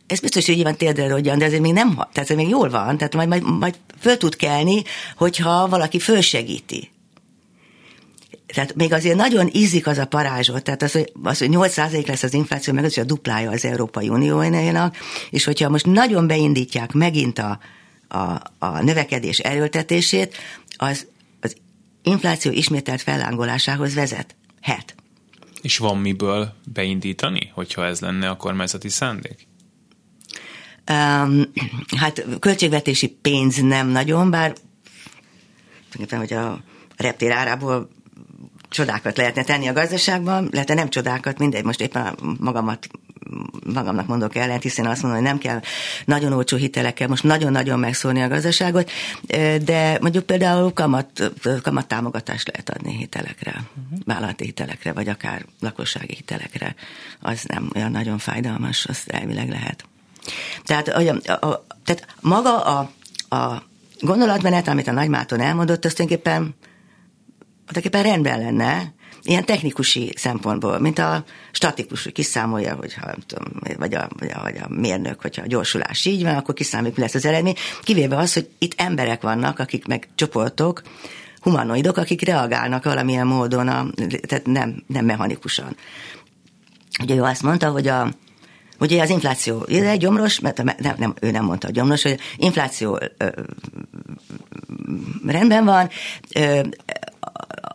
ez biztos, hogy van térdre rodjan, de azért még nem, tehát ez még jól van, tehát majd, majd, majd föl tud kelni, hogyha valaki fölsegíti. Tehát még azért nagyon ízik az a parázsot, tehát az, hogy, az, hogy 8% lesz az infláció, meg az, hogy a duplája az Európai Uniónak, és hogyha most nagyon beindítják megint a, a, a növekedés erőltetését, az, az infláció ismételt fellángolásához vezet. Het. És van miből beindítani, hogyha ez lenne a kormányzati szándék? Um, hát költségvetési pénz nem nagyon, bár hogy a reptér árából csodákat lehetne tenni a gazdaságban, lehetne nem csodákat, mindegy, most éppen magamat magamnak mondok ellent, hiszen azt mondom, hogy nem kell nagyon olcsó hitelekkel most nagyon-nagyon megszólni a gazdaságot, de mondjuk például kamat, kamat támogatást lehet adni hitelekre, uh-huh. vállalati hitelekre, vagy akár lakossági hitelekre. Az nem olyan nagyon fájdalmas, az elvileg lehet. Tehát, a, a, a, tehát maga a, a gondolatmenet, amit a nagymáton elmondott, az tulajdonképpen, tulajdonképpen rendben lenne, ilyen technikusi szempontból, mint a statikus, hogy kiszámolja, hogy ha, nem tudom, vagy, a, vagy, a, vagy a mérnök, hogyha a gyorsulás így van, akkor kiszámoljuk, mi lesz az eredmény. Kivéve az, hogy itt emberek vannak, akik meg csoportok, humanoidok, akik reagálnak valamilyen módon, a, tehát nem, nem mechanikusan. Ugye ő azt mondta, hogy a, Ugye az infláció, ez egy gyomros, mert nem, nem, ő nem mondta a gyomros, hogy infláció ö, rendben van, ö,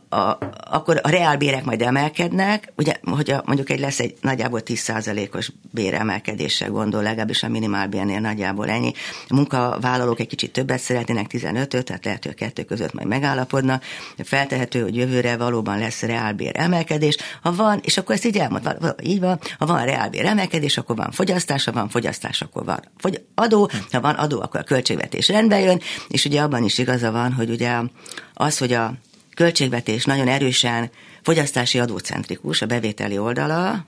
a, akkor a reálbérek majd emelkednek, ugye, hogyha mondjuk egy lesz egy nagyjából 10%-os béremelkedésre gondol, legalábbis a minimálbérnél nagyjából ennyi. A munkavállalók egy kicsit többet szeretnének, 15-öt, tehát lehet, hogy a kettő között majd megállapodna. Feltehető, hogy jövőre valóban lesz reálbér emelkedés. Ha van, és akkor ezt így elmond, így van, ha van reálbér emelkedés, akkor van fogyasztás, ha van fogyasztás, akkor van fogy- adó, ha van adó, akkor a költségvetés rendbe jön, és ugye abban is igaza van, hogy ugye az, hogy a költségvetés nagyon erősen fogyasztási adócentrikus, a bevételi oldala,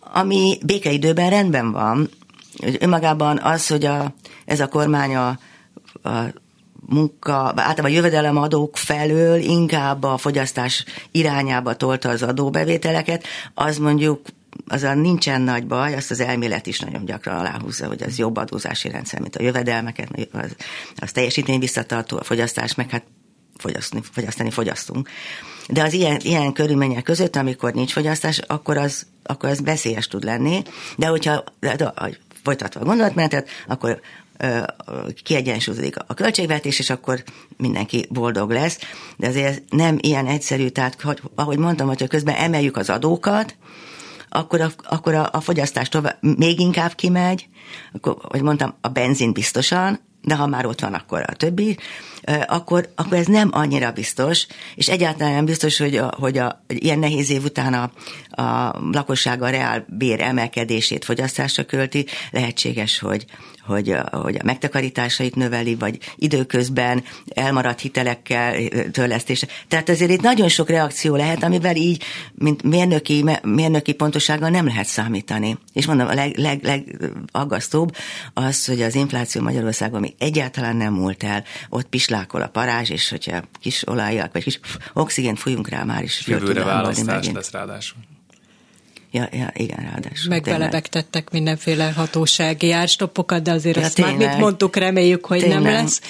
ami békeidőben rendben van. Önmagában az, hogy a, ez a kormány a, a munka, általában a jövedelemadók felől inkább a fogyasztás irányába tolta az adóbevételeket, az mondjuk az a nincsen nagy baj, azt az elmélet is nagyon gyakran aláhúzza, hogy az jobb adózási rendszer, mint a jövedelmeket, az, az teljesítmény visszatartó, a fogyasztás, meg hát fogyasztani, fogyasztani fogyasztunk. De az ilyen, ilyen körülmények között, amikor nincs fogyasztás, akkor az, akkor az veszélyes tud lenni, de hogyha de, de, folytatva a gondolatmenetet, akkor kiegyensúlyozik a költségvetés, és akkor mindenki boldog lesz. De azért nem ilyen egyszerű, tehát hogy, ahogy mondtam, hogyha közben emeljük az adókat, akkor a, akkor a, a fogyasztás tovább, még inkább kimegy, akkor, hogy mondtam, a benzin biztosan, de ha már ott van, akkor a többi, akkor, akkor ez nem annyira biztos, és egyáltalán nem biztos, hogy, a, hogy a, ilyen nehéz év után a, a lakosság a reál bér emelkedését fogyasztásra költi, lehetséges, hogy, hogy, a, hogy a megtakarításait növeli, vagy időközben elmaradt hitelekkel törlesztése. Tehát azért itt nagyon sok reakció lehet, amivel így, mint mérnöki, mérnöki pontosággal nem lehet számítani. És mondom, a leg, leg, legaggasztóbb az, hogy az infláció Magyarországon még egyáltalán nem múlt el, ott pislákol a parázs, és hogyha kis olajjak, vagy kis oxigént fújunk rá, már is Jövőre választás lesz ráadásul. Ja, ja, igen, ráadásul. Megbelebegtettek mindenféle hatósági árstoppokat, de azért ja, azt tényleg. már mit mondtuk, reméljük, hogy tényleg. nem lesz.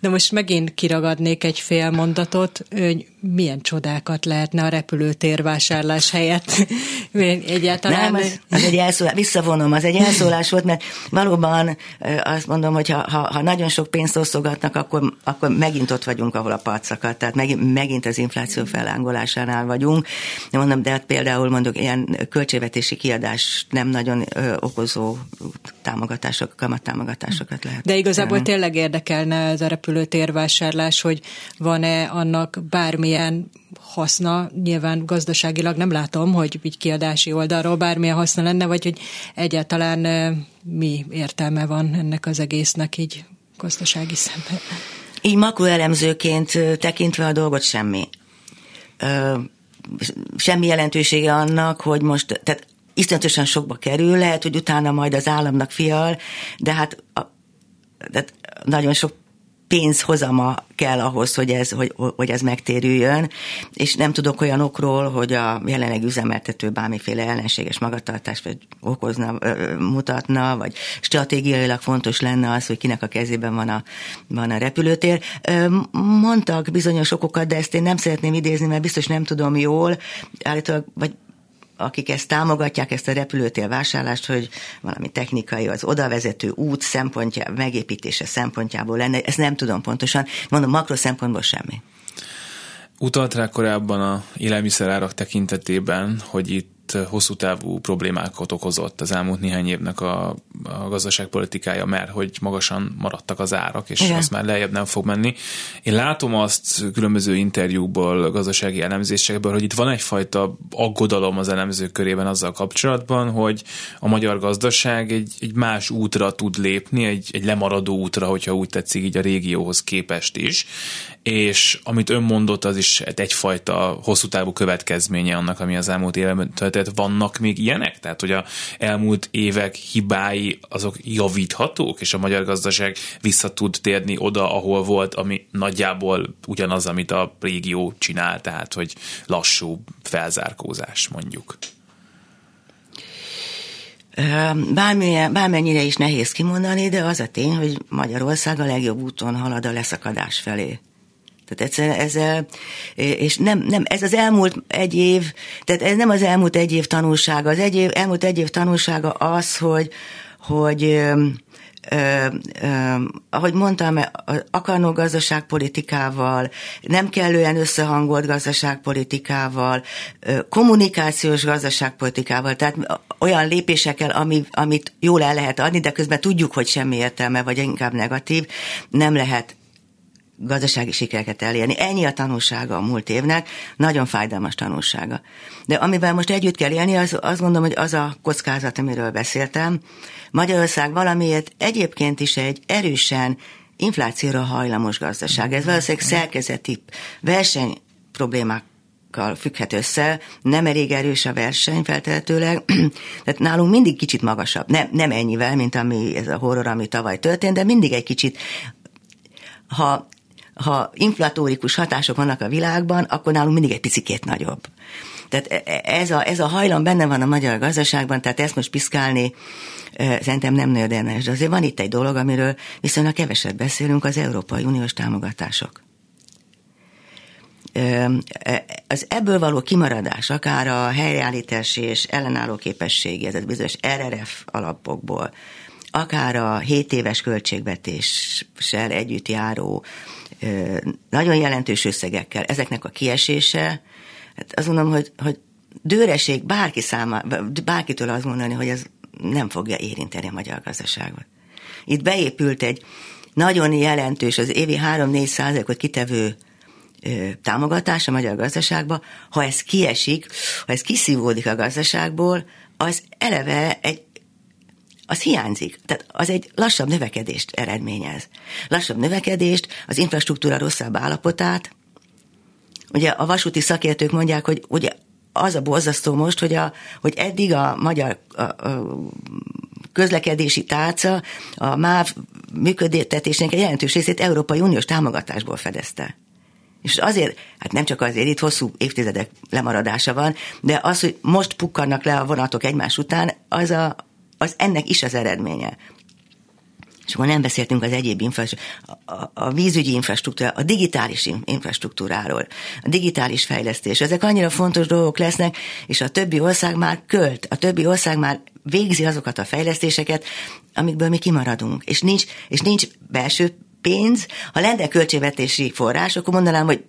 De most megint kiragadnék egy fél mondatot, hogy milyen csodákat lehetne a repülőtér vásárlás helyett. *laughs* Egyáltalán... Nem, az, az egy elszólás, visszavonom, az egy elszólás volt, mert valóban azt mondom, hogy ha, ha, ha nagyon sok pénzt osztogatnak, akkor, akkor megint ott vagyunk, ahol a parcakat, tehát megint, megint az infláció felángolásánál vagyunk. De mondom, de hát például mondok, ilyen költségvetési kiadás nem nagyon ö, okozó támogatások, kamattámogatásokat lehet. De igazából tényleg érdekelne ez a repülőtérvásárlás, hogy van-e annak bármilyen haszna, nyilván gazdaságilag nem látom, hogy így kiadási oldalról bármilyen haszna lenne, vagy hogy egyáltalán mi értelme van ennek az egésznek így gazdasági szemben. Így makroelemzőként tekintve a dolgot semmi. Ö, semmi jelentősége annak, hogy most, tehát iszonyatosan sokba kerül, lehet, hogy utána majd az államnak fial, de hát a, tehát nagyon sok pénzhozama kell ahhoz, hogy ez, hogy, hogy ez megtérüljön, és nem tudok olyan okról, hogy a jelenleg üzemeltető bármiféle ellenséges magatartást vagy okozna, mutatna, vagy stratégiailag fontos lenne az, hogy kinek a kezében van a, van a repülőtér. Mondtak bizonyos okokat, de ezt én nem szeretném idézni, mert biztos nem tudom jól, állítólag, vagy akik ezt támogatják, ezt a repülőtér vásárlást, hogy valami technikai, az odavezető út szempontja, megépítése szempontjából lenne, ezt nem tudom pontosan, mondom, makro szempontból semmi. Utalt rá korábban a élelmiszerárak tekintetében, hogy itt hosszú távú problémákat okozott az elmúlt néhány évnek a, a gazdaságpolitikája, mert hogy magasan maradtak az árak, és Igen. azt már lejjebb nem fog menni. Én látom azt különböző interjúkból, gazdasági elemzésekből, hogy itt van egyfajta aggodalom az elemzők körében azzal kapcsolatban, hogy a magyar gazdaság egy, egy más útra tud lépni, egy, egy lemaradó útra, hogyha úgy tetszik, így a régióhoz képest is, és amit ön mondott, az is egyfajta hosszú távú következménye annak, ami az elmúlt években történt. Vannak még ilyenek? Tehát, hogy a elmúlt évek hibái azok javíthatók, és a magyar gazdaság vissza tud térni oda, ahol volt, ami nagyjából ugyanaz, amit a régió csinál, tehát, hogy lassú felzárkózás mondjuk. Bármilyen, bármennyire is nehéz kimondani, de az a tény, hogy Magyarország a legjobb úton halad a leszakadás felé. Tehát egyszerűen ezzel, és nem, nem, ez az elmúlt egy év, tehát ez nem az elmúlt egy év tanulsága. Az egy év, elmúlt egy év tanulsága az, hogy, hogy ö, ö, ahogy mondtam, akarnó gazdaságpolitikával, nem kellően összehangolt gazdaságpolitikával, ö, kommunikációs gazdaságpolitikával, tehát olyan lépésekkel, ami, amit jól el lehet adni, de közben tudjuk, hogy semmi értelme, vagy inkább negatív, nem lehet gazdasági sikereket elérni. Ennyi a tanulsága a múlt évnek, nagyon fájdalmas tanulsága. De amivel most együtt kell élni, az, azt gondolom, hogy az a kockázat, amiről beszéltem. Magyarország valamiért egyébként is egy erősen inflációra hajlamos gazdaság. Ez valószínűleg szerkezeti verseny problémák függhet össze, nem elég erős a verseny feltehetőleg, *clears throat* tehát nálunk mindig kicsit magasabb, nem, nem ennyivel, mint ami ez a horror, ami tavaly történt, de mindig egy kicsit ha ha inflatórikus hatások vannak a világban, akkor nálunk mindig egy picikét nagyobb. Tehát e, e, ez a, ez a hajlam benne van a magyar gazdaságban, tehát ezt most piszkálni e, szerintem nem érdemes. De azért van itt egy dolog, amiről viszonylag keveset beszélünk, az Európai Uniós támogatások. Az ebből való kimaradás, akár a helyreállítási és ellenálló képességi, ez bizonyos RRF alapokból, akár a 7 éves költségvetéssel együtt járó nagyon jelentős összegekkel, ezeknek a kiesése, hát azt mondom, hogy, hogy dőreség bárki száma, bárkitől azt mondani, hogy ez nem fogja érinteni a magyar gazdaságot. Itt beépült egy nagyon jelentős, az évi 3-4 százalékot kitevő támogatás a magyar gazdaságba, ha ez kiesik, ha ez kiszívódik a gazdaságból, az eleve egy az hiányzik. Tehát az egy lassabb növekedést eredményez. Lassabb növekedést, az infrastruktúra rosszabb állapotát. Ugye a vasúti szakértők mondják, hogy ugye az a borzasztó most, hogy, a, hogy eddig a magyar a, a közlekedési tárca a MÁV működtetésének egy jelentős részét Európai Uniós támogatásból fedezte. És azért, hát nem csak azért, itt hosszú évtizedek lemaradása van, de az, hogy most pukkannak le a vonatok egymás után, az a, az ennek is az eredménye. És akkor nem beszéltünk az egyéb infrastruktúráról, a, a vízügyi infrastruktúra, a digitális infrastruktúráról, a digitális fejlesztés. Ezek annyira fontos dolgok lesznek, és a többi ország már költ, a többi ország már végzi azokat a fejlesztéseket, amikből mi kimaradunk. És nincs, és nincs belső pénz. Ha lenne költségvetési forrás, akkor mondanám, hogy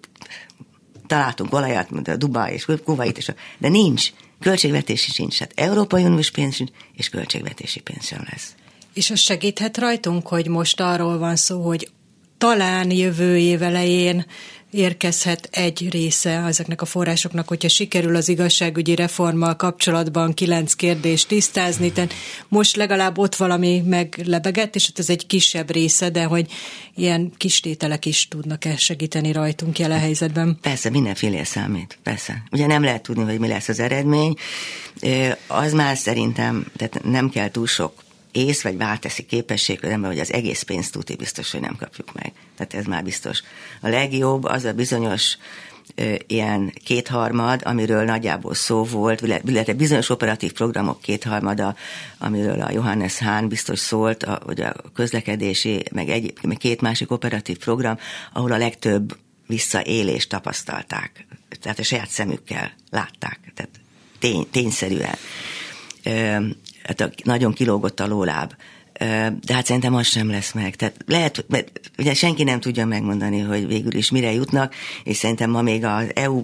találtunk olajat, mint a Dubaj és Kuwait, és a, de nincs. Költségvetési sincs, hát Európai Uniós pénz sincs, és költségvetési pénz sem lesz. És az segíthet rajtunk, hogy most arról van szó, hogy talán jövő év elején érkezhet egy része ezeknek a forrásoknak, hogyha sikerül az igazságügyi reformmal kapcsolatban kilenc kérdést tisztázni, tehát most legalább ott valami meglebegett, és ez egy kisebb része, de hogy ilyen kis tételek is tudnak-e segíteni rajtunk jelen helyzetben? Persze, mindenféle számít, persze. Ugye nem lehet tudni, hogy mi lesz az eredmény, az már szerintem, tehát nem kell túl sok ész vagy válteszi képesség, ember, hogy az egész pénzt tudni biztos, hogy nem kapjuk meg. Tehát ez már biztos. A legjobb az a bizonyos ilyen kétharmad, amiről nagyjából szó volt, illetve bizonyos operatív programok kétharmada, amiről a Johannes Hahn biztos szólt, a, hogy a közlekedési, meg, egy, meg két másik operatív program, ahol a legtöbb visszaélést tapasztalták. Tehát a saját szemükkel látták. Tehát tény, tényszerűen. Hát nagyon kilógott a lóláb. De hát szerintem az sem lesz meg. Tehát lehet, mert ugye senki nem tudja megmondani, hogy végül is mire jutnak, és szerintem ma még az EU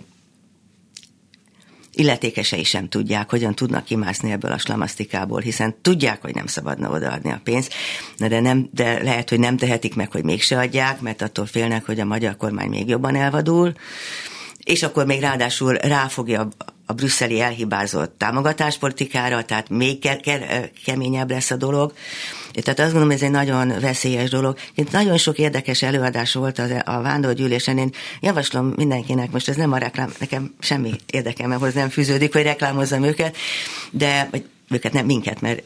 illetékesei sem tudják, hogyan tudnak kimászni ebből a slamasztikából, hiszen tudják, hogy nem szabadna odaadni a pénzt, de, nem, de lehet, hogy nem tehetik meg, hogy mégse adják, mert attól félnek, hogy a magyar kormány még jobban elvadul, és akkor még ráadásul ráfogja a brüsszeli elhibázott támogatáspolitikára, tehát még ke- ke- keményebb lesz a dolog. Tehát azt gondolom, ez egy nagyon veszélyes dolog. Itt nagyon sok érdekes előadás volt az, a vándorgyűlésen. Én javaslom mindenkinek, most ez nem a reklám, nekem semmi érdekemhez nem fűződik, hogy reklámozzam őket, de vagy őket nem minket, mert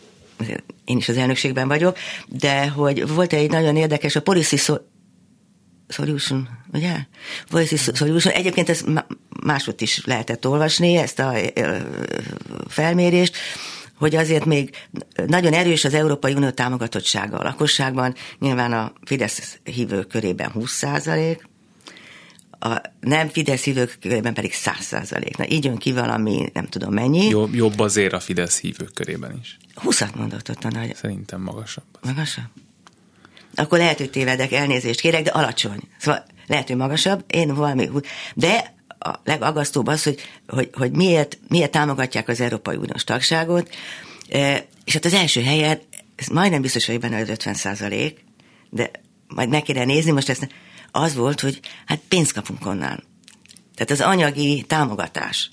én is az elnökségben vagyok, de hogy volt egy nagyon érdekes, a Policy Solution, ugye? Voice Solution. Egyébként ezt máshogy is lehetett olvasni, ezt a felmérést, hogy azért még nagyon erős az Európai Unió támogatottsága a lakosságban, nyilván a Fidesz hívők körében 20 százalék, a nem Fidesz hívők körében pedig 100 százalék. Na így jön ki valami, nem tudom mennyi. Jobb, jobb azért a Fidesz hívők körében is. 20-at mondott ott a nagy. Szerintem magasabb. Magasabb? Akkor lehet, hogy tévedek, elnézést kérek, de alacsony. Szóval lehet, hogy magasabb, én valami, de a legagasztóbb az, hogy, hogy, hogy miért, miért támogatják az Európai Uniós tagságot, e, és hát az első helyen, ez majdnem biztos hogy benne, hogy 50 százalék, de majd meg kéne nézni, most ezt az volt, hogy hát pénzt kapunk onnan. Tehát az anyagi támogatás.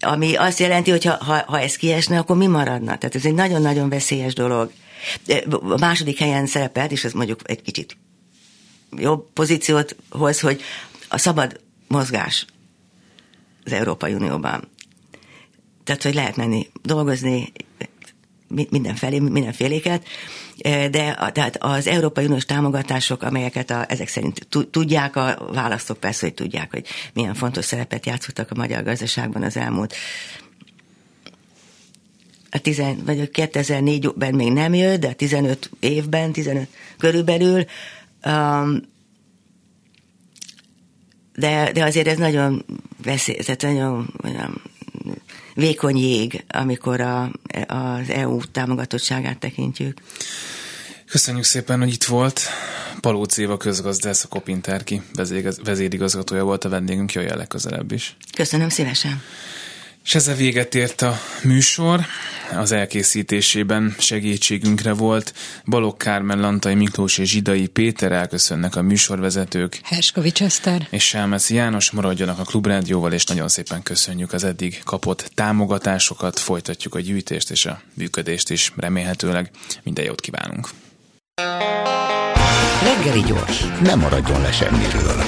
Ami azt jelenti, hogy ha, ha, ha ez kiesne, akkor mi maradna? Tehát ez egy nagyon-nagyon veszélyes dolog. A második helyen szerepelt, és ez mondjuk egy kicsit jobb pozíciót hoz, hogy a szabad mozgás az Európai Unióban. Tehát, hogy lehet menni dolgozni, mindenfelé, mindenféléket, de tehát az Európai Uniós támogatások, amelyeket a, ezek szerint tudják, a választók persze, hogy tudják, hogy milyen fontos szerepet játszottak a magyar gazdaságban az elmúlt a 10, vagy a 2004-ben még nem jött, de a 15 évben, 15 körülbelül, um, de, de azért ez nagyon veszélyes, tehát nagyon, nagyon vékony jég, amikor a, az EU támogatottságát tekintjük. Köszönjük szépen, hogy itt volt. Palóc Éva közgazdász, a Kopintárki vezérigazgatója volt a vendégünk, jöjjön legközelebb is. Köszönöm szívesen. És ezzel véget ért a műsor. Az elkészítésében segítségünkre volt Balogh Kármen, Lantai Miklós és Zsidai Péter elköszönnek a műsorvezetők. Herskovics Eszter. És Sámeci János maradjanak a Klubrádióval, és nagyon szépen köszönjük az eddig kapott támogatásokat. Folytatjuk a gyűjtést és a működést is remélhetőleg. Minden jót kívánunk! Reggeli gyors, nem maradjon le semmiről.